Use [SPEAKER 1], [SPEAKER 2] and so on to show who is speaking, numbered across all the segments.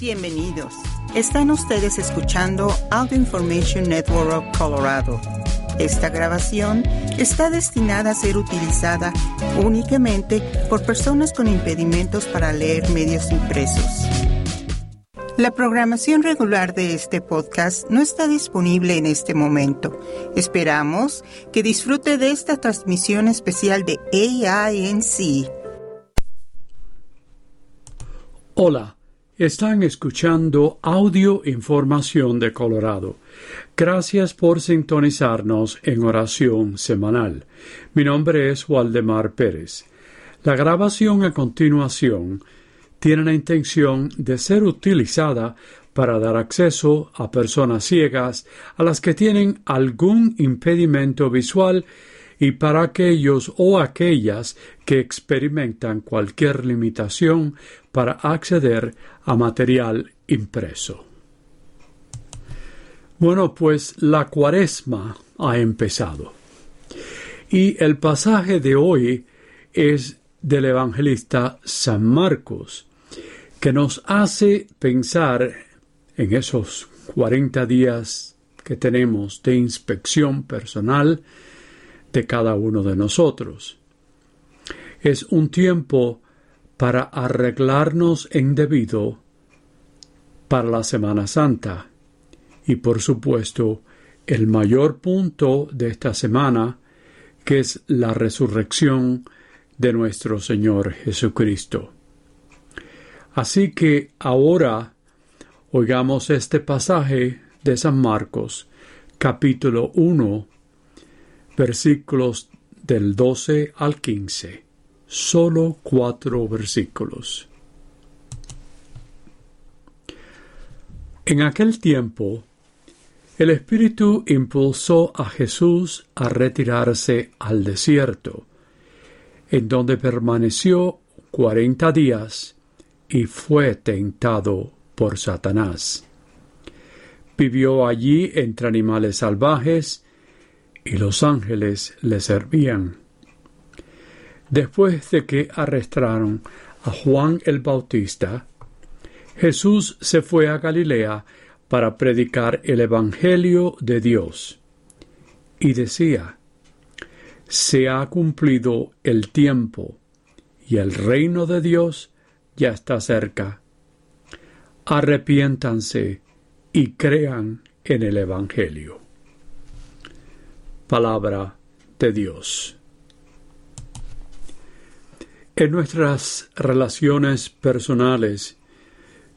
[SPEAKER 1] Bienvenidos. Están ustedes escuchando Audio Information Network of Colorado. Esta grabación está destinada a ser utilizada únicamente por personas con impedimentos para leer medios impresos. La programación regular de este podcast no está disponible en este momento. Esperamos que disfrute de esta transmisión especial de AINC.
[SPEAKER 2] Hola, están escuchando Audio Información de Colorado. Gracias por sintonizarnos en oración semanal. Mi nombre es Waldemar Pérez. La grabación a continuación tiene la intención de ser utilizada para dar acceso a personas ciegas a las que tienen algún impedimento visual y para aquellos o aquellas que experimentan cualquier limitación para acceder a material impreso. Bueno, pues la cuaresma ha empezado. Y el pasaje de hoy es del evangelista San Marcos, que nos hace pensar en esos 40 días que tenemos de inspección personal de cada uno de nosotros. Es un tiempo para arreglarnos en debido para la Semana Santa. Y por supuesto, el mayor punto de esta semana, que es la resurrección de nuestro Señor Jesucristo. Así que ahora oigamos este pasaje de San Marcos, capítulo 1, versículos del 12 al 15. Solo cuatro versículos. En aquel tiempo, el Espíritu impulsó a Jesús a retirarse al desierto, en donde permaneció cuarenta días y fue tentado por Satanás. Vivió allí entre animales salvajes y los ángeles le servían. Después de que arrestaron a Juan el Bautista, Jesús se fue a Galilea para predicar el Evangelio de Dios. Y decía, Se ha cumplido el tiempo, y el reino de Dios ya está cerca. Arrepiéntanse y crean en el Evangelio. Palabra de Dios. En nuestras relaciones personales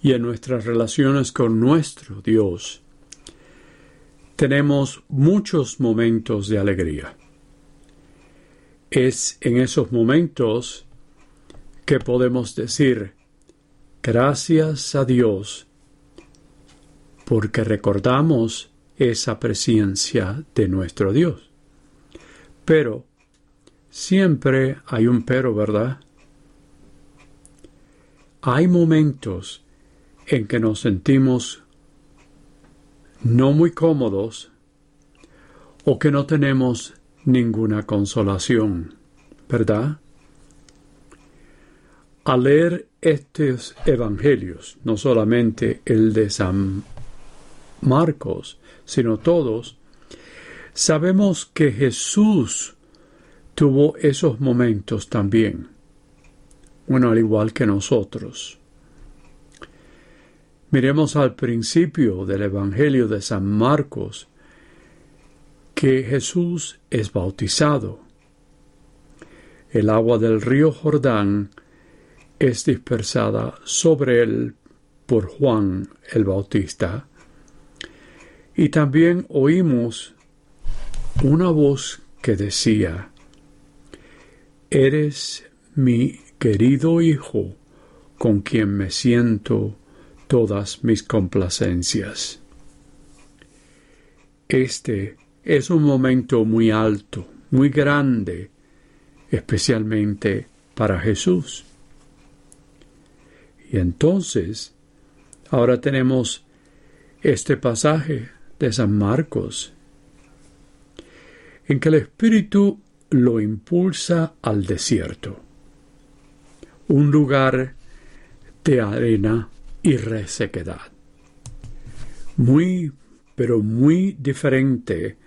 [SPEAKER 2] y en nuestras relaciones con nuestro Dios, tenemos muchos momentos de alegría. Es en esos momentos que podemos decir gracias a Dios porque recordamos esa presencia de nuestro Dios. Pero siempre hay un pero, ¿verdad? Hay momentos en que nos sentimos no muy cómodos o que no tenemos ninguna consolación, ¿verdad? Al leer estos evangelios, no solamente el de San Marcos, sino todos, sabemos que Jesús tuvo esos momentos también, bueno, al igual que nosotros. Miremos al principio del Evangelio de San Marcos que Jesús es bautizado. El agua del río Jordán es dispersada sobre él por Juan el Bautista. Y también oímos una voz que decía, Eres mi querido Hijo, con quien me siento todas mis complacencias. Este es un momento muy alto, muy grande, especialmente para Jesús. Y entonces, ahora tenemos este pasaje de San Marcos, en que el Espíritu lo impulsa al desierto, un lugar de arena y resequedad. Muy, pero muy diferente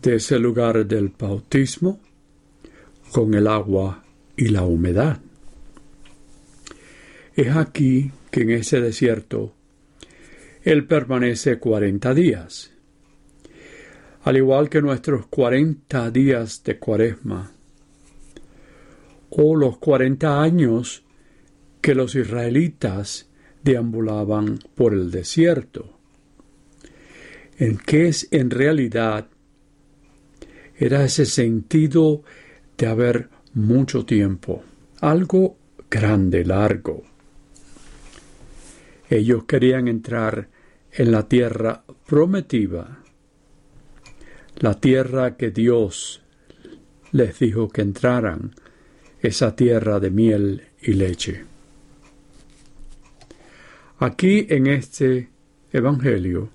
[SPEAKER 2] de ese lugar del bautismo con el agua y la humedad. Es aquí que en ese desierto Él permanece cuarenta días. Al igual que nuestros cuarenta días de cuaresma, o los cuarenta años que los israelitas deambulaban por el desierto, en que es en realidad era ese sentido de haber mucho tiempo, algo grande, largo. Ellos querían entrar en la tierra prometida, la tierra que Dios les dijo que entraran, esa tierra de miel y leche. Aquí en este Evangelio,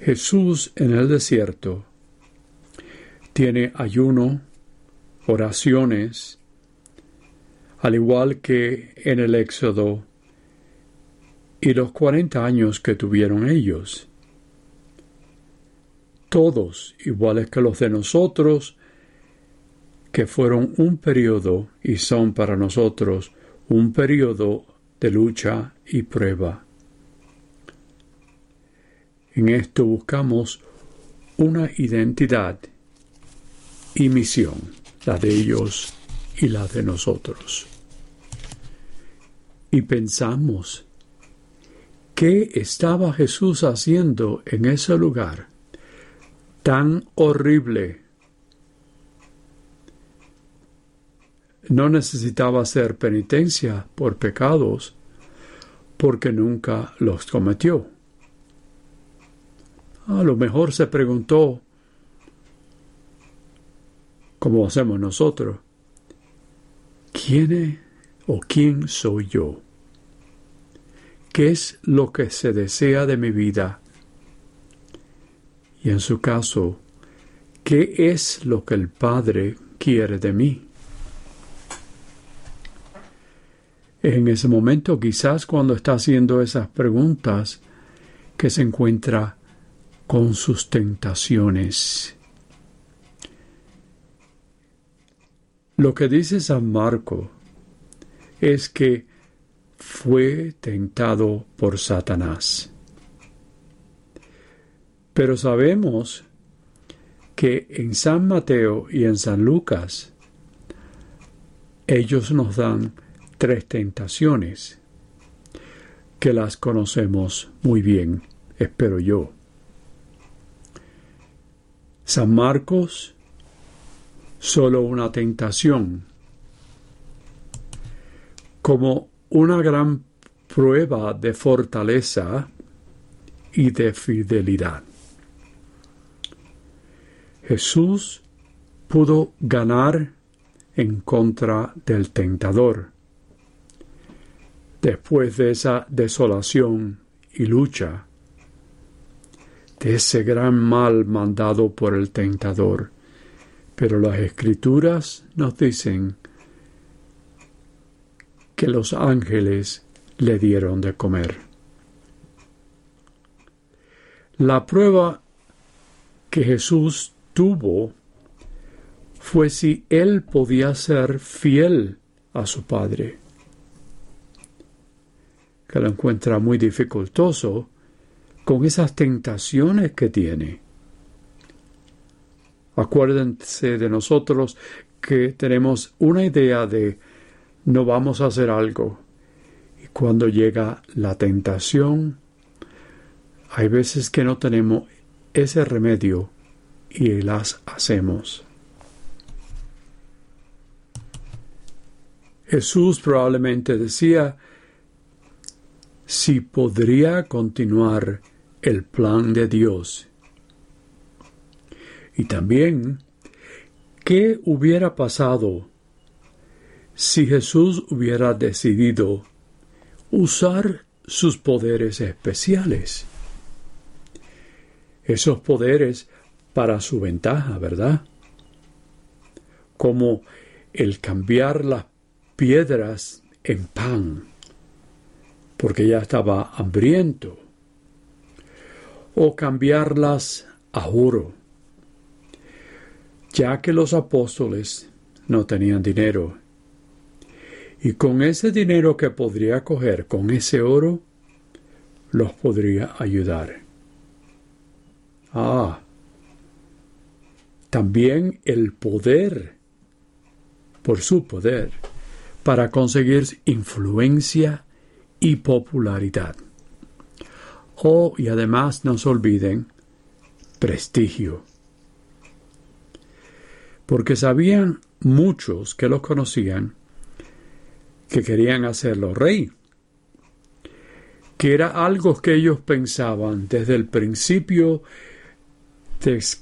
[SPEAKER 2] Jesús en el desierto tiene ayuno, oraciones, al igual que en el Éxodo y los cuarenta años que tuvieron ellos. Todos iguales que los de nosotros, que fueron un periodo y son para nosotros un periodo de lucha y prueba. En esto buscamos una identidad y misión, la de ellos y la de nosotros. Y pensamos ¿Qué estaba Jesús haciendo en ese lugar tan horrible? No necesitaba hacer penitencia por pecados porque nunca los cometió. A lo mejor se preguntó, como hacemos nosotros, ¿quién o quién soy yo? ¿Qué es lo que se desea de mi vida? Y en su caso, ¿qué es lo que el Padre quiere de mí? En ese momento, quizás cuando está haciendo esas preguntas, que se encuentra con sus tentaciones. Lo que dice San Marco es que fue tentado por Satanás. Pero sabemos que en San Mateo y en San Lucas ellos nos dan tres tentaciones que las conocemos muy bien, espero yo. San Marcos, solo una tentación, como una gran prueba de fortaleza y de fidelidad. Jesús pudo ganar en contra del tentador. Después de esa desolación y lucha, de ese gran mal mandado por el tentador. Pero las escrituras nos dicen que los ángeles le dieron de comer. La prueba que Jesús tuvo fue si él podía ser fiel a su Padre, que lo encuentra muy dificultoso con esas tentaciones que tiene. Acuérdense de nosotros que tenemos una idea de no vamos a hacer algo. Y cuando llega la tentación, hay veces que no tenemos ese remedio y las hacemos. Jesús probablemente decía si podría continuar el plan de Dios. Y también, ¿qué hubiera pasado si Jesús hubiera decidido usar sus poderes especiales. Esos poderes para su ventaja, ¿verdad? Como el cambiar las piedras en pan, porque ya estaba hambriento, o cambiarlas a oro, ya que los apóstoles no tenían dinero. Y con ese dinero que podría coger, con ese oro, los podría ayudar. Ah, también el poder, por su poder, para conseguir influencia y popularidad. Oh, y además no se olviden, prestigio. Porque sabían muchos que los conocían que querían hacerlo rey, que era algo que ellos pensaban desde el principio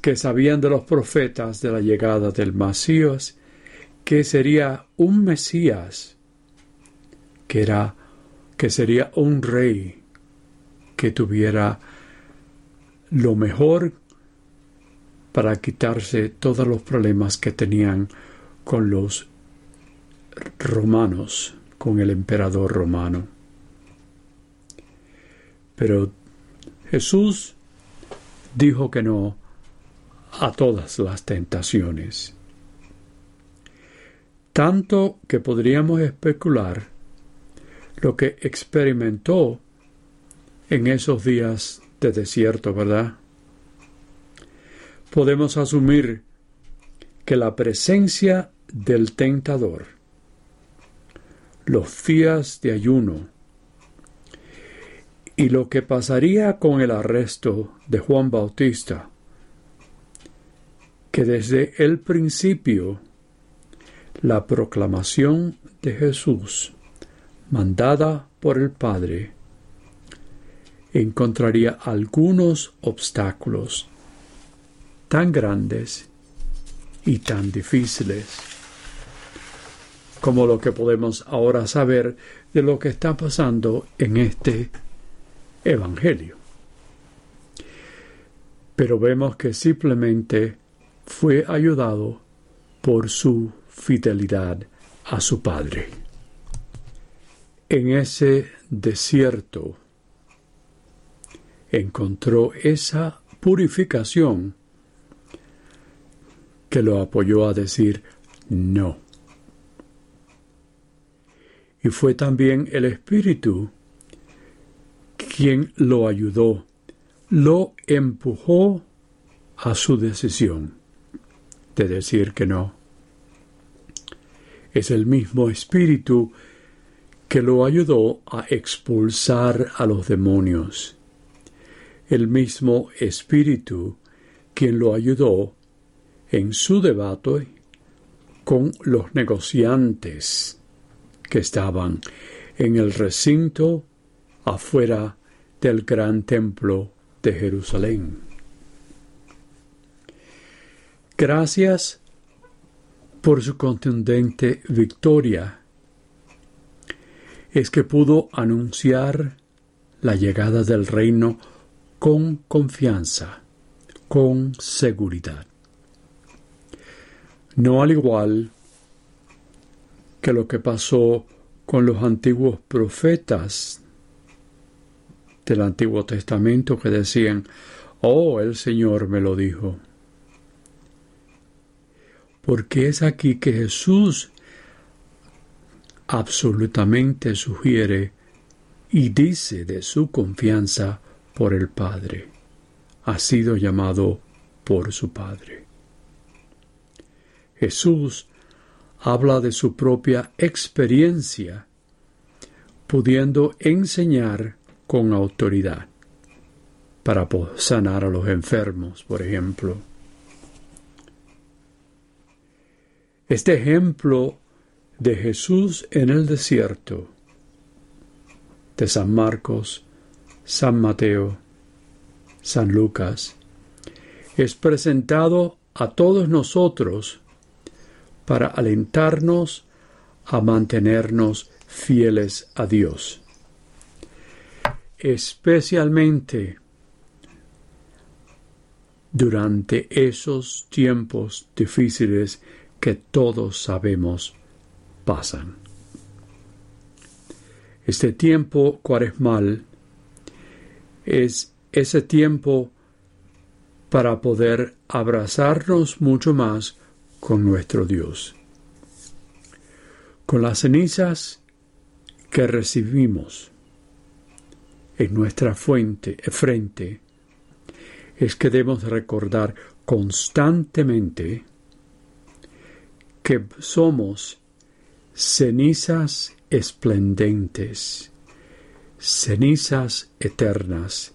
[SPEAKER 2] que sabían de los profetas de la llegada del Mesías, que sería un Mesías, que era que sería un rey que tuviera lo mejor para quitarse todos los problemas que tenían con los romanos, con el emperador romano. Pero Jesús dijo que no a todas las tentaciones. Tanto que podríamos especular lo que experimentó en esos días de desierto, ¿verdad? Podemos asumir que la presencia del tentador, los días de ayuno. Y lo que pasaría con el arresto de Juan Bautista, que desde el principio la proclamación de Jesús mandada por el Padre, encontraría algunos obstáculos tan grandes y tan difíciles como lo que podemos ahora saber de lo que está pasando en este Evangelio. Pero vemos que simplemente fue ayudado por su fidelidad a su Padre en ese desierto encontró esa purificación que lo apoyó a decir no. Y fue también el Espíritu quien lo ayudó, lo empujó a su decisión de decir que no. Es el mismo Espíritu que lo ayudó a expulsar a los demonios. El mismo Espíritu quien lo ayudó en su debate con los negociantes que estaban en el recinto afuera del gran templo de Jerusalén. Gracias por su contundente victoria es que pudo anunciar la llegada del reino con confianza, con seguridad. No al igual que lo que pasó con los antiguos profetas del Antiguo Testamento que decían, oh, el Señor me lo dijo. Porque es aquí que Jesús absolutamente sugiere y dice de su confianza por el Padre. Ha sido llamado por su Padre. Jesús habla de su propia experiencia, pudiendo enseñar con autoridad para sanar a los enfermos, por ejemplo. Este ejemplo de Jesús en el desierto de San Marcos, San Mateo, San Lucas, es presentado a todos nosotros para alentarnos a mantenernos fieles a Dios, especialmente durante esos tiempos difíciles que todos sabemos pasan. Este tiempo cuaresmal es ese tiempo para poder abrazarnos mucho más con nuestro Dios. Con las cenizas que recibimos en nuestra fuente, frente, es que debemos recordar constantemente que somos cenizas esplendentes, cenizas eternas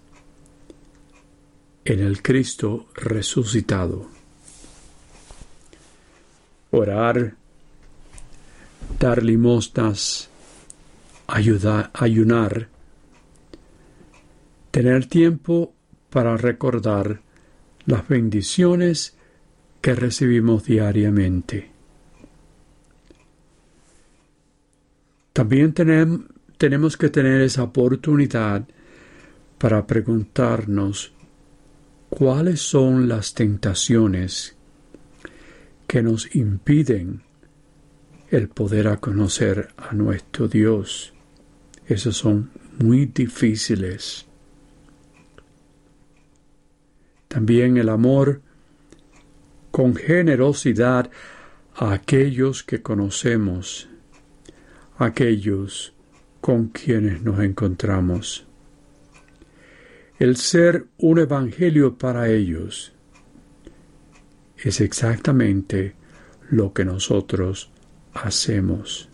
[SPEAKER 2] en el Cristo resucitado. Orar, dar limosnas, ayunar, tener tiempo para recordar las bendiciones que recibimos diariamente. También tenemos, que tener esa oportunidad para preguntarnos cuáles son las tentaciones que nos impiden el poder a conocer a nuestro Dios. Esos son muy difíciles. También el amor con generosidad a aquellos que conocemos aquellos con quienes nos encontramos. El ser un evangelio para ellos es exactamente lo que nosotros hacemos.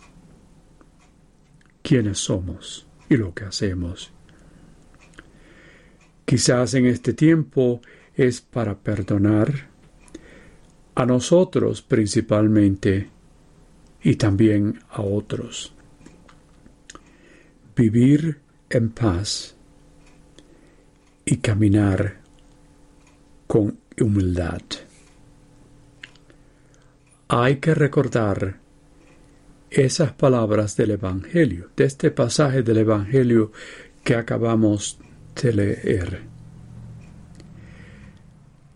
[SPEAKER 2] ¿Quiénes somos y lo que hacemos? Quizás en este tiempo es para perdonar a nosotros principalmente y también a otros vivir en paz y caminar con humildad. Hay que recordar esas palabras del Evangelio, de este pasaje del Evangelio que acabamos de leer.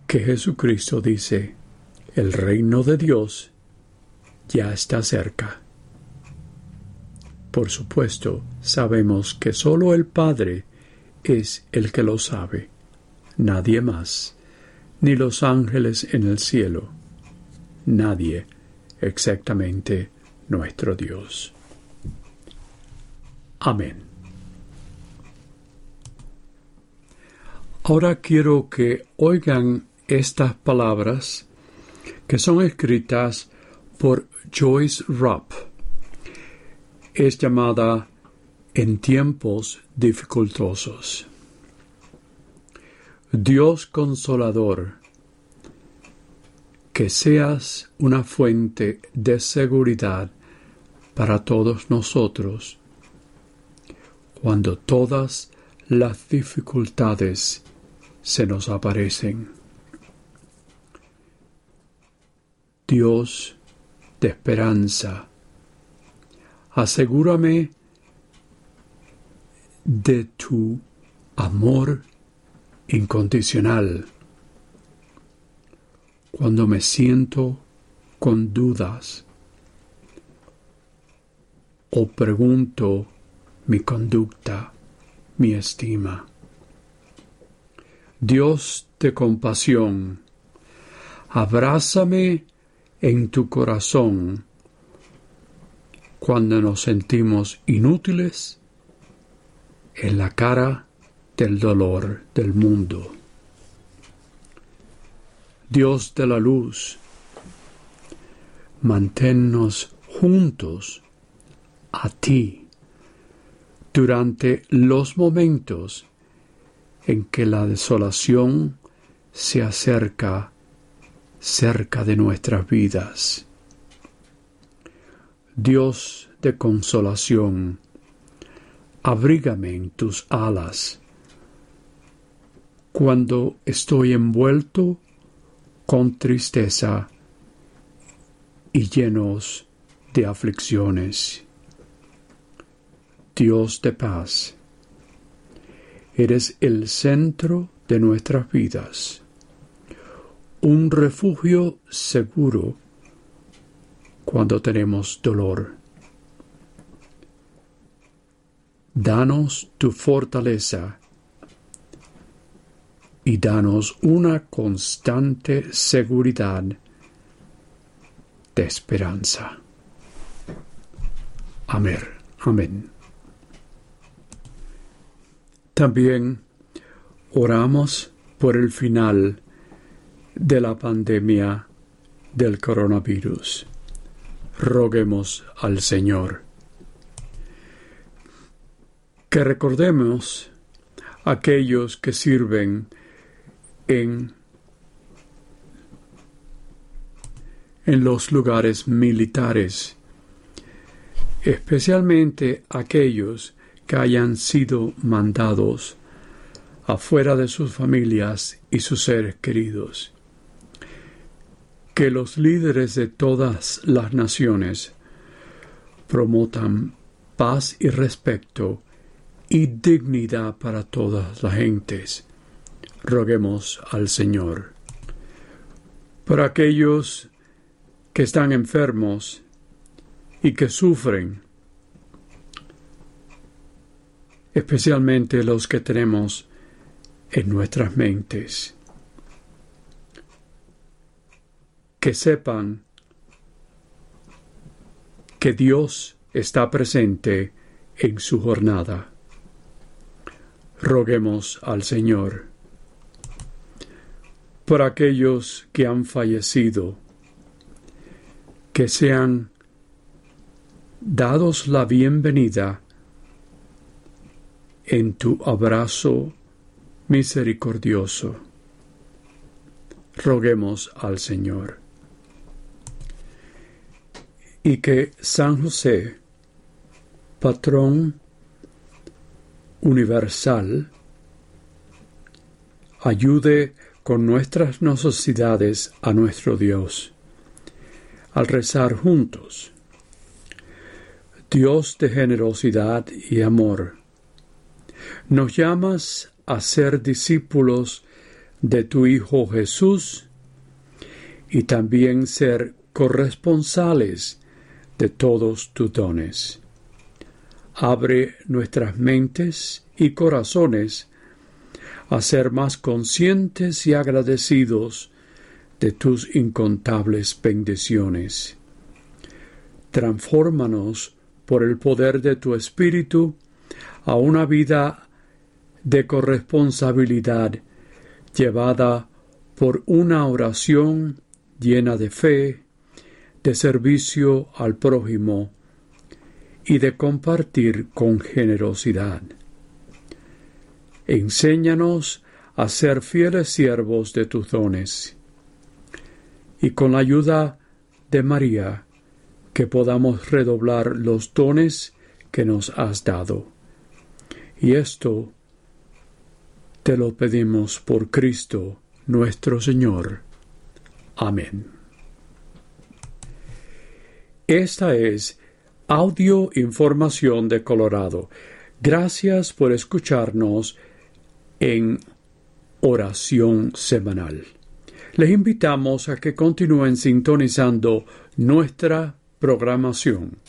[SPEAKER 2] Que Jesucristo dice, el reino de Dios ya está cerca. Por supuesto, sabemos que sólo el Padre es el que lo sabe, nadie más, ni los ángeles en el cielo, nadie, exactamente nuestro Dios. Amén. Ahora quiero que oigan estas palabras que son escritas por Joyce Rupp es llamada en tiempos dificultosos. Dios consolador, que seas una fuente de seguridad para todos nosotros cuando todas las dificultades se nos aparecen. Dios de esperanza, asegúrame de tu amor incondicional. Cuando me siento con dudas o pregunto mi conducta, mi estima. Dios de compasión, abrázame en tu corazón cuando nos sentimos inútiles en la cara del dolor del mundo. Dios de la luz, manténnos juntos a ti durante los momentos en que la desolación se acerca cerca de nuestras vidas. Dios de consolación, abrígame en tus alas. Cuando estoy envuelto con tristeza y llenos de aflicciones. Dios de paz, eres el centro de nuestras vidas, un refugio seguro cuando tenemos dolor. danos tu fortaleza y danos una constante seguridad de esperanza. Amén. Amén. También oramos por el final de la pandemia del coronavirus. Roguemos al Señor que recordemos aquellos que sirven en, los lugares militares, especialmente aquellos que hayan sido mandados afuera de sus familias y sus seres queridos. Que los líderes de todas las naciones promotan paz y respeto y dignidad para todas las gentes. Roguemos al Señor. Para aquellos que están enfermos y que sufren, especialmente los que tenemos en nuestras mentes. Que sepan que Dios está presente en su jornada. Roguemos al Señor por aquellos que han fallecido, que sean dados la bienvenida en tu abrazo misericordioso. Roguemos al Señor. Y que San José, patrón universal, ayude con nuestras necesidades a nuestro Dios, al rezar juntos. Dios de generosidad y amor, nos llamas a ser discípulos de tu Hijo Jesús y también ser corresponsales de todos tus dones. Abre nuestras mentes y corazones a ser más conscientes y agradecidos de tus incontables bendiciones. Transfórmanos por el poder de tu Espíritu a una vida de corresponsabilidad llevada por una oración llena de fe, de servicio al prójimo y de compartir con generosidad. Enséñanos a ser fieles siervos de tus dones y con la ayuda de María que podamos redoblar los dones que nos has dado. Y esto te lo pedimos por Cristo nuestro Señor. Amén. Esta es Audio Información de Colorado. Gracias por escucharnos en oración semanal. Les invitamos a que continúen sintonizando nuestra programación.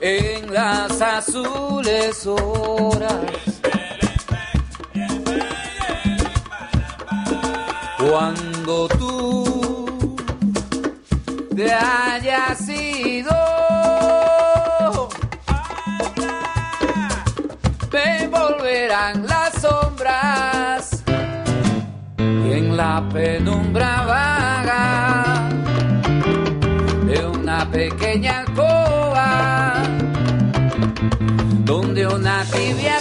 [SPEAKER 3] En las azules horas. Cuando tú te hayas ido, me volverán las sombras y en la penumbra vaga pequeña alcoba donde una tibia